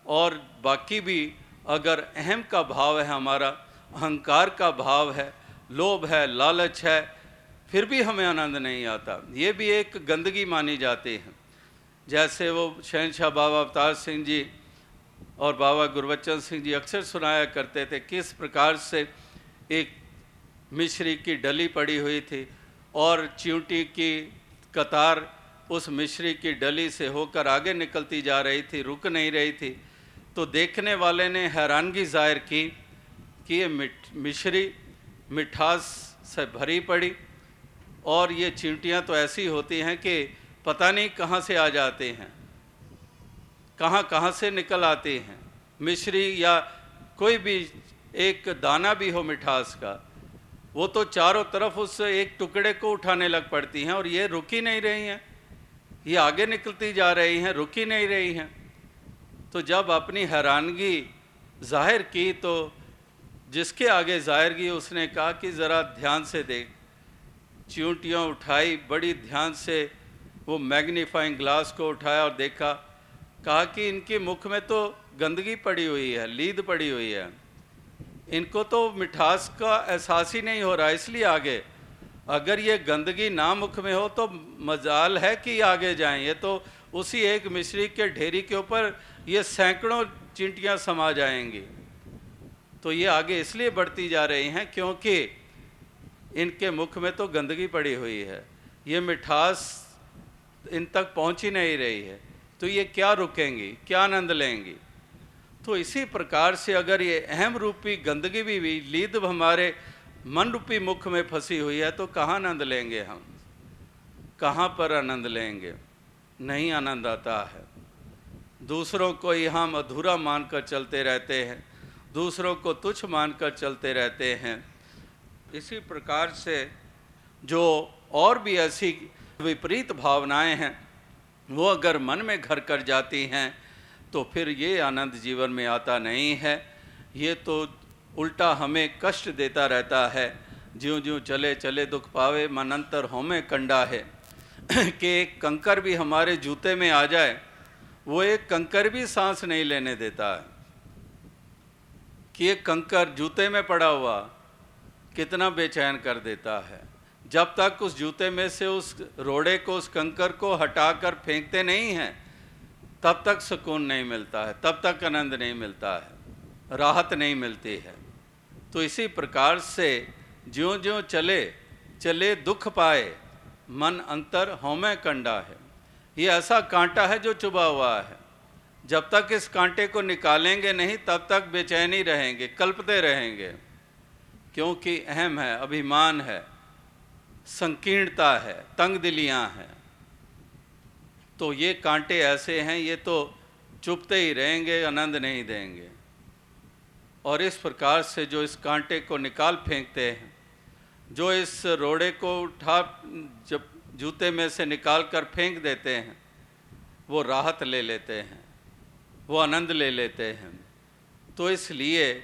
और बाकी भी अगर अहम का भाव है हमारा, अहंकार का भाव है, लोभ है, लालच है, फिर भी हमें आनंद नहीं आता। ये भी एक गंदगी मानी जाती है। जैसे वो शहनशाह बाबा अवतार सिंह जी और बाबा गुरबच्चन सिंह जी अक्सर सुनाया करते थे, किस प्रकार से एक मिश्री की डली पड़ी हुई थी और च्यूटी की कतार उस मिश्री की डली से होकर आगे निकलती जा रही थी, रुक नहीं रही थी। तो देखने वाले ने हैरानगी ज़ाहिर की कि ये मिठ, मिश्री मिठास से भरी पड़ी और ये चींटियाँ तो ऐसी होती हैं कि पता नहीं कहाँ से आ जाते हैं, कहाँ कहाँ से निकल आते हैं। मिश्री या कोई भी एक दाना भी हो मिठास का, वो तो चारों तरफ़ उस एक टुकड़े को उठाने लग पड़ती हैं और ये रुकी नहीं रही हैं। ये आगे निकलती जा रही हैं, रुकी नहीं रही हैं। तो जब अपनी हैरानगी ज़ाहिर की तो जिसके आगे ज़ाहिर की, उसने कहा कि ज़रा ध्यान से देख। चूंटियाँ उठाई, बड़ी ध्यान से वो मैग्नीफाइंग ग्लास को उठाया और देखा। कहा कि इनके मुख में तो गंदगी पड़ी हुई है, लीद पड़ी हुई है। इनको तो मिठास का एहसास ही नहीं हो रहा, इसलिए आगे अगर ये गंदगी ना मुख में हो तो मजाल है कि आगे जाएँ। ये तो उसी एक मिश्री के ढेरी के ऊपर ये सैकड़ों चिंटियाँ समा जाएँगी। तो ये आगे इसलिए बढ़ती जा रही हैं क्योंकि इनके मुख में तो गंदगी पड़ी हुई है। ये मिठास इन तक पहुँच ही नहीं रही है। तो ये क्या रुकेंगी? क्या आनंद लेंगी? तो इसी प्रकार से अगर ये अहम रूपी गंदगी भी, भी लीद हमारे मन रूपी मुख में फंसी हुई है तो कहाँ आनंद लेंगे हम? कहाँ पर आनंद लेंगे? नहीं आनंद आता है। दूसरों को ही हम अधूरा मानकर चलते रहते हैं, दूसरों को तुच्छ मानकर चलते रहते हैं। इसी प्रकार से जो और भी ऐसी विपरीत भावनाएँ हैं, वो अगर मन में घर कर जाती हैं तो फिर ये आनंद जीवन में आता नहीं है। ये तो उल्टा हमें कष्ट देता रहता है। ज्यों ज्यों चले चले दुख पावे मन अंतर होमे कंडा है। कि एक कंकर भी हमारे जूते में आ जाए, वो एक कंकर भी सांस नहीं लेने देता है। कि एक कंकर जूते में पड़ा हुआ कितना बेचैन कर देता है। जब तक उस जूते में से उस रोड़े को, उस कंकर को हटाकर फेंकते नहीं हैं, तब तक सुकून नहीं मिलता है, तब तक आनंद नहीं मिलता है, राहत नहीं मिलती है। तो इसी प्रकार से ज्यों ज्यों चले चले दुख पाए, मन अंतर होमे कंडा है। ये ऐसा कांटा है जो चुबा हुआ है। जब तक इस कांटे को निकालेंगे नहीं, तब तक बेचैनी रहेंगे, कल्पते रहेंगे। क्योंकि अहम है, अभिमान है, संकीर्णता है तंग दिलियाँ हैं। तो ये कांटे ऐसे हैं, ये तो चुपते ही रहेंगे, आनंद नहीं देंगे। और इस प्रकार से जो इस कांटे को निकाल फेंकते हैं, जो इस रोड़े को उठा, जब जूते में से निकाल कर फेंक देते हैं, वो राहत ले लेते हैं, वो आनंद ले लेते हैं। तो इसलिए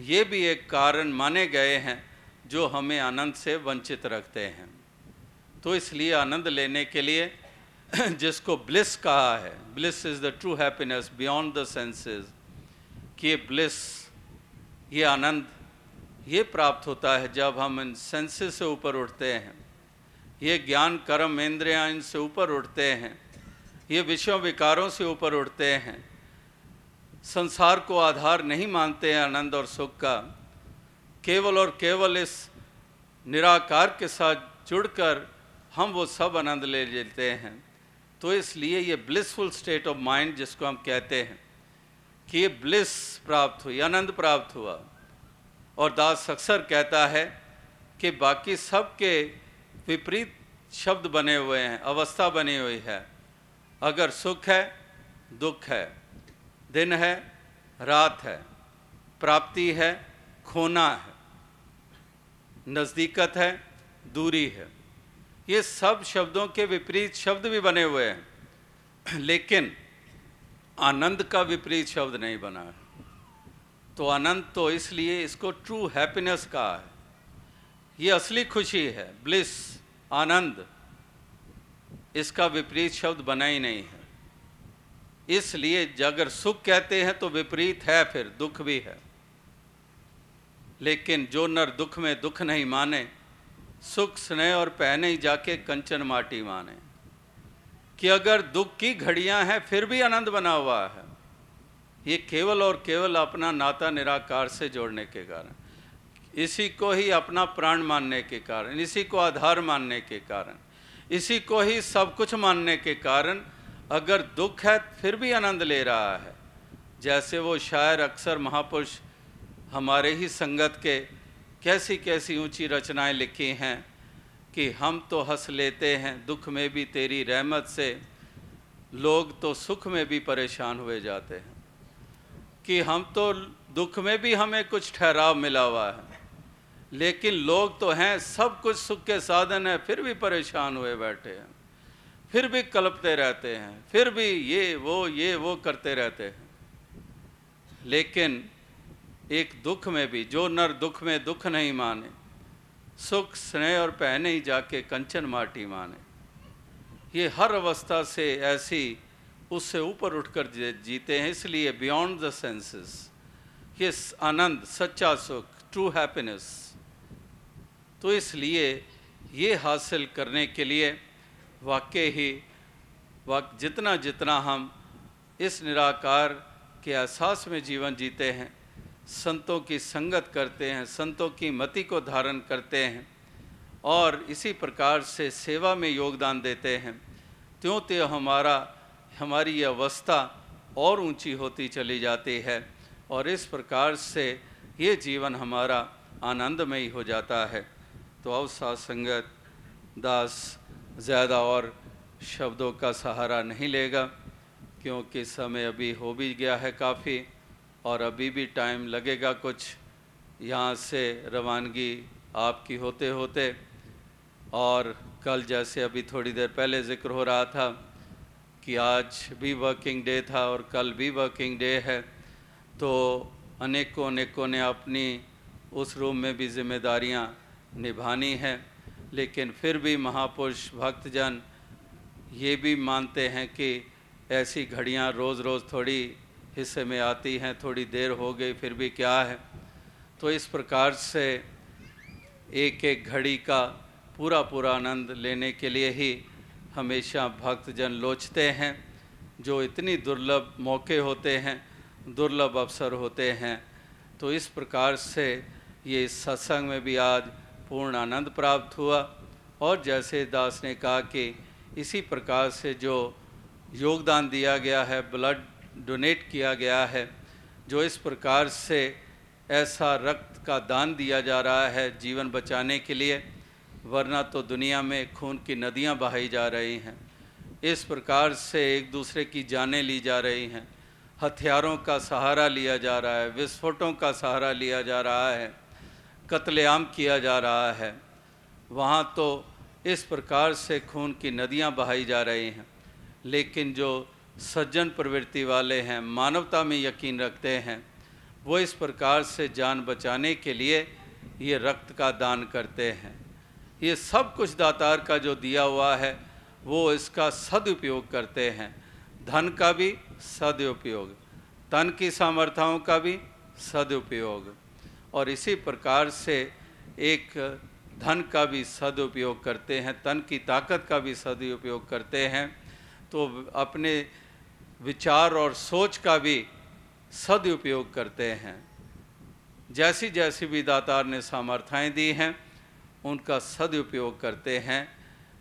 ये भी एक कारण माने गए हैं, जो हमें आनंद से वंचित रखते हैं। तो इसलिए आनंद लेने के लिए जिसको ब्लिस कहा है, bliss is the true happiness beyond the senses, कि ये ब्लिस ये आनंद, ये प्राप्त होता है जब हम इन सेंसेस से ऊपर उठते हैं। ये ज्ञान, कर्म, इंद्रियाँ इनसे ऊपर उठते हैं। ये विषयों, विकारों से ऊपर उठते हैं। संसार को आधार नहीं मानते हैं आनंद और सुख का। केवल और केवल इस निराकार के साथ जुड़कर हम वो सब आनंद ले लेते हैं। तो इसलिए ये ब्लिसफुल स्टेट ऑफ़ माइंड जिसको हम कहते हैं। कि ये ब्लिस प्राप्त हुई, आनंद प्राप्त हुआ। और दास अक्सर कहता है कि बाकी सब के विपरीत शब्द बने हुए हैं, अवस्था बनी हुई है। अगर सुख है, दुख है। दिन है, रात है। प्राप्ति है, खोना है। नज़दीकत है, दूरी है। ये सब शब्दों के विपरीत शब्द भी बने हुए हैं। लेकिन आनंद का विपरीत शब्द नहीं बना है। तो आनंद तो इसलिए इसको ट्रू हैप्पीनेस कहा है। ये असली खुशी है ब्लिस आनंद। इसका विपरीत शब्द बना ही नहीं है। इसलिए अगर सुख कहते हैं तो विपरीत है फिर, दुख भी है। लेकिन जो नर दुख में दुख नहीं माने, सुख स्नेह और पहने ही जाके कंचन माटी माने। कि अगर दुख की घड़ियाँ हैं, फिर भी आनंद बना हुआ है। ये केवल और केवल अपना नाता निराकार से जोड़ने के कारण, इसी को ही अपना प्राण मानने के कारण, इसी को आधार मानने के कारण, इसी को ही सब कुछ मानने के कारण अगर दुख है, फिर भी आनंद ले रहा है। जैसे वो शायर अक्सर महापुरुष हमारे ही संगत के कैसी कैसी ऊँची रचनाएँ लिखी हैं कि हम तो हंस लेते हैं, दुख में भी तेरी रहमत से। लोग तो सुख में भी परेशान हुए जाते हैं। कि हम तो दुख में भी हमें कुछ ठहराव मिला हुआ है। लेकिन लोग तो हैं, सब कुछ सुख के साधन है, फिर भी परेशान हुए बैठे हैं। फिर भी कलपते रहते हैं, फिर भी ये, वो ये, वो करते रहते हैं। लेकिन एक दुख में भी, जो नर दुख में दुख नहीं माने सुख, स्नेह और पहने ही जाके कंचन माटी माने। ये हर अवस्था से ऐसी उससे ऊपर उठकर जीते हैं, इसलिए बियॉन्ड द सेंसेस ये आनंद, सच्चा सुख ट्रू हैप्पीनेस तो इसलिए ये हासिल करने के लिए वाकई ही, वाक जितना जितना हम इस निराकार के एहसास में जीवन जीते हैं संतों की संगत करते हैं, संतों की मति को धारण करते हैं और इसी प्रकार से सेवा में योगदान देते हैं। त्यों त्यों हमारा, हमारी अवस्था और ऊँची होती चली जाती है और इस प्रकार से ये जीवन हमारा आनंदमयी हो जाता है। तो अब सात संगत दास, ज़्यादा और शब्दों का सहारा नहीं लेगा, क्योंकि समय अभी हो भी गया है काफ़ी। और अभी भी टाइम लगेगा कुछ, यहाँ से रवानगी आपकी होते होते। और कल जैसे अभी थोड़ी देर पहले ज़िक्र हो रहा था कि आज भी वर्किंग डे था और कल भी वर्किंग डे है तो अनेकों अनेकों ने अपनी उस रूम में भी जिम्मेदारियाँ निभानी हैं। लेकिन फिर भी महापुरुष भक्तजन ये भी मानते हैं कि ऐसी घड़ियाँ रोज़ रोज़ थोड़ी हिस्से में आती हैं, थोड़ी देर हो गई, फिर भी क्या है? तो इस प्रकार से एक एक घड़ी का पूरा पूरा आनंद लेने के लिए ही हमेशा भक्तजन लोचते हैं, जो इतनी दुर्लभ मौके होते हैं, दुर्लभ अवसर होते हैं। तो इस प्रकार से ये सत्संग में भी आज पूर्ण आनंद प्राप्त हुआ और जैसे दास ने कहा कि इसी प्रकार से जो योगदान दिया गया है, ब्लड डोनेट किया गया है, जो इस प्रकार से ऐसा रक्त का दान दिया जा रहा है जीवन बचाने के लिए, वरना तो दुनिया में खून की नदियाँ बहाई जा रही हैं। इस प्रकार से एक दूसरे की जानें ली जा रही हैं। हथियारों का सहारा लिया जा रहा है, विस्फोटों का सहारा लिया जा रहा है, कत्लेआम किया जा रहा है। वहाँ तो इस प्रकार से खून की नदियाँ बहाई जा रही हैं, लेकिन जो सज्जन प्रवृत्ति वाले हैं, मानवता में यकीन रखते हैं। वो इस प्रकार से जान बचाने के लिए ये रक्त का दान करते हैं। ये सब कुछ दातार का जो दिया हुआ है, वो इसका सदुपयोग करते हैं। धन का भी सदुपयोग, तन की सामर्थ्यों का भी सदुपयोग। और इसी प्रकार से एक धन का भी सदुपयोग करते हैं, तन की ताकत का भी सदुपयोग करते हैं। तो अपने विचार और सोच का भी सदुपयोग करते हैं। जैसी जैसी भी दातार ने सामर्थ्यें दी हैं, उनका सदुपयोग करते हैं।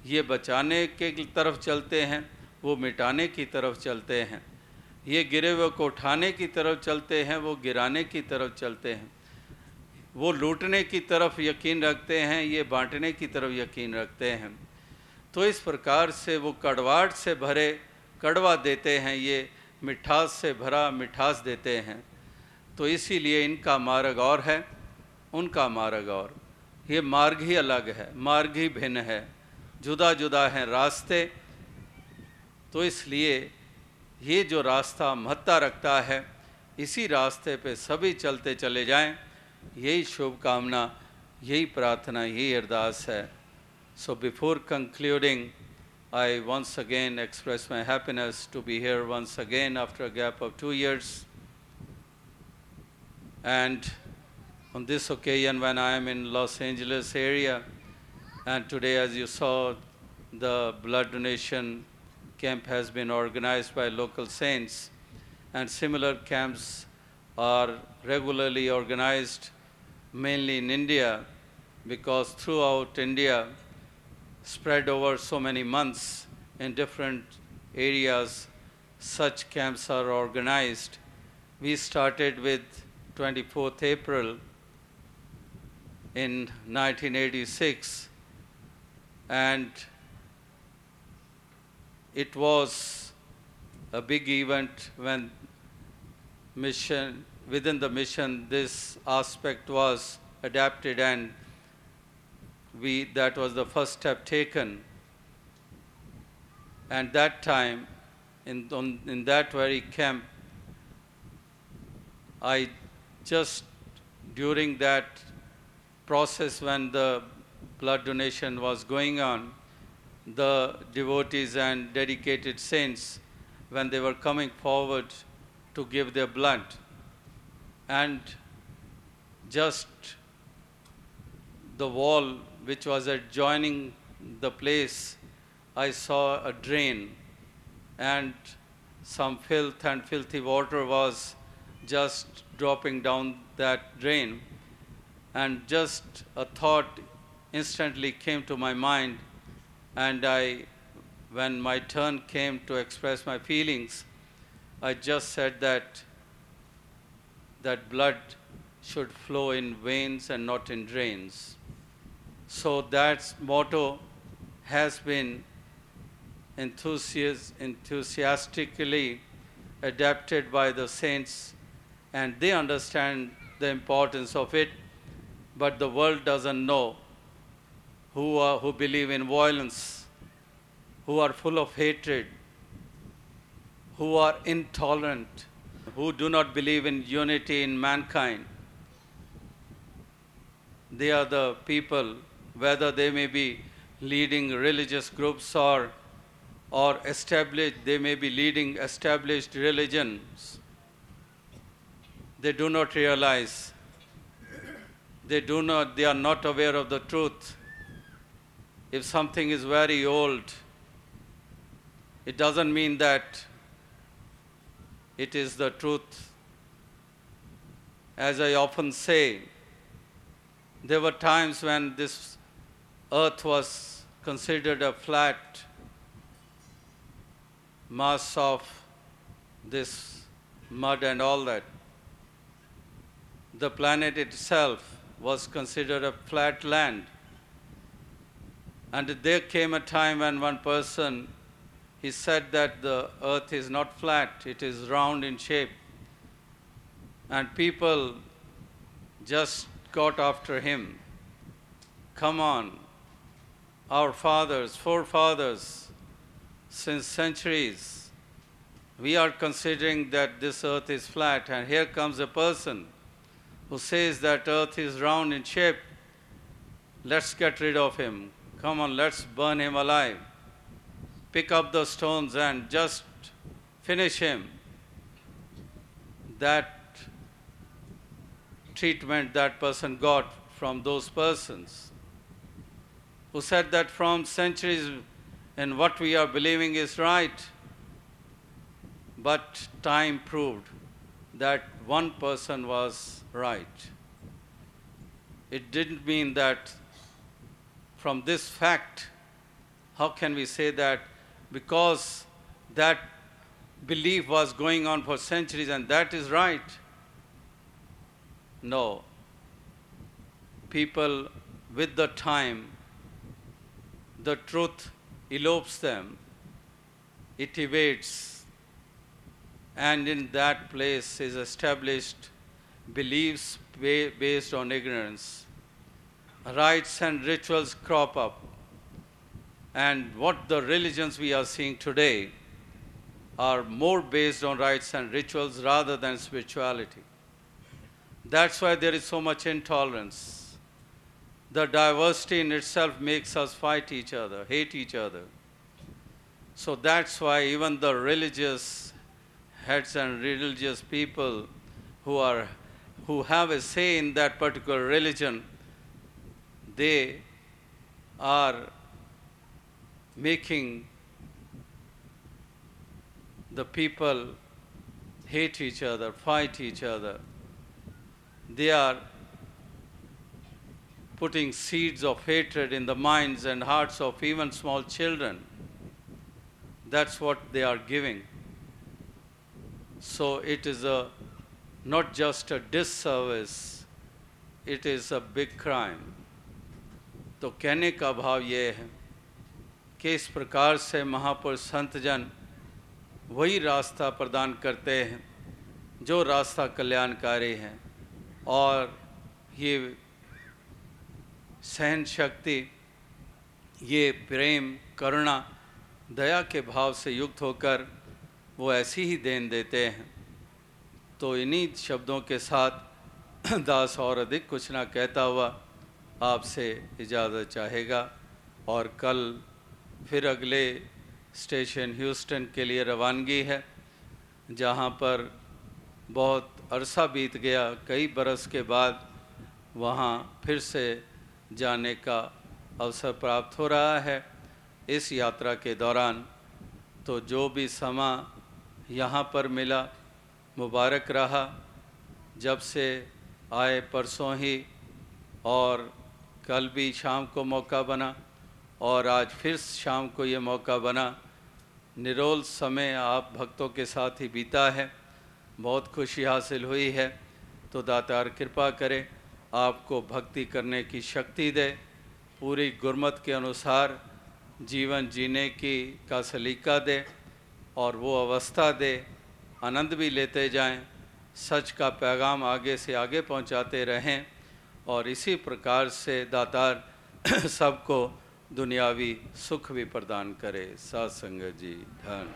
ये बचाने के तरफ़ चलते हैं, वो मिटाने की तरफ़ चलते हैं। ये गिरे हुए को उठाने की तरफ़ चलते हैं, वो गिराने की तरफ़ चलते हैं। वो लूटने की तरफ़ यकीन रखते हैं, ये बांटने की तरफ़ यकीन रखते हैं। तो इस प्रकार से वो कड़वाट से भरे कड़वा देते हैं, ये मिठास से भरा मिठास देते हैं। तो इसीलिए इनका मार्ग और है, उनका मार्ग और। ये मार्ग ही अलग है, मार्ग ही भिन्न है। जुदा जुदा हैं रास्ते तो इसलिए ये जो रास्ता महत्ता रखता है, इसी रास्ते पे सभी चलते चले जाएँ। यही शुभकामना, यही प्रार्थना, यही अरदास है। So before concluding I once again express my happiness to be here once again after a gap of two years. And on this occasion, when I am in Los Angeles area, and today, as you saw, the blood donation camp has been organized by local saints, and similar camps are regularly organized mainly in India because throughout India, spread over so many months in different areas, such camps are organized. We started with 24th April in 1986 and it was a big event when mission within the mission this aspect was adapted and we that was the first step taken. And that time in, on, in that very camp i just during that process when the blood donation was going on, the devotees and dedicated saints, when they were coming forward to give their blood, and just the wall which was adjoining the place, I saw a drain, and some filth and filthy water was just dropping down that drain. And just a thought instantly came to my mind, and I, when my turn came to express my feelings, I just said that that blood should flow in veins and not in drains. So that motto has been enthusias- enthusiastically adapted by the saints, and they understand the importance of it, but the world doesn't know who, are, who believe in violence, who are full of hatred, who are intolerant, who do not believe in unity in mankind. They are the people, whether they may be leading religious groups or, or established, they may be leading established religions. They do not realize, they do not, they are not aware of the truth. If something is very old, it doesn't mean that it is the truth. As I often say, there were times when this earth was considered a flat mass of this mud and all that. The planet itself was considered a flat land. And there came a time when one person he said that the earth is not flat, it is round in shape. And people just got after him. Come on, our fathers, forefathers, since centuries, we are considering that this earth is flat, and here comes a person who says that earth is round in shape. Let's get rid of him. Come on, let's burn him alive. Pick up the stones and just finish him. That treatment that person got from those persons who said that from centuries and what we are believing is right. But time proved that one person was right. It didn't mean that from this fact, how can we say that because that belief was going on for centuries and that is right? No. People with the time, the truth elopes them, it evades, and in that place is established beliefs ba- based on ignorance. Rites and rituals crop up. And what the religions we are seeing today are more based on rites and rituals rather than spirituality. That's why there is so much intolerance. The diversity in itself makes us fight each other, hate each other. So that's why even the religious heads and religious people who are who have a say in that particular religion, they are making the people hate each other, fight each other. They are putting seeds of hatred in the minds and hearts of even small children. That's what they are giving. So it is a not just a disservice, it is a big crime. तो कहने का भाव ये है कि इस प्रकार से महापुरुष संत जन वही रास्ता प्रदान करते हैं जो रास्ता कल्याणकारी है और ये सहन शक्ति ये प्रेम, करुणा, दया के भाव से युक्त होकर वो ऐसी ही देन देते हैं। तो इन्हीं शब्दों के साथ दास और अधिक कुछ ना कहता हुआ आपसे इजाज़त चाहेगा और कल फिर अगले स्टेशन ह्यूस्टन के लिए रवानगी है, जहाँ पर बहुत अरसा बीत गया। कई बरस के बाद वहाँ फिर से जाने का अवसर प्राप्त हो रहा है। इस यात्रा के दौरान तो जो भी समा यहाँ पर मिला, मुबारक रहा। जब से आए परसों ही और कल भी शाम को मौका बना और आज फिर शाम को ये मौका बना। निरोल समय आप भक्तों के साथ ही बीता है। बहुत खुशी हासिल हुई है। तो दातार कृपा करे। आपको भक्ति करने की शक्ति दे। पूरी गुरमत के अनुसार जीवन जीने की का सलीका दे और वो अवस्था दे। आनंद भी लेते जाएँ, सच का पैगाम आगे से आगे पहुंचाते रहें और इसी प्रकार से दातार सबको दुनियावी सुख भी प्रदान करे। सात जी धन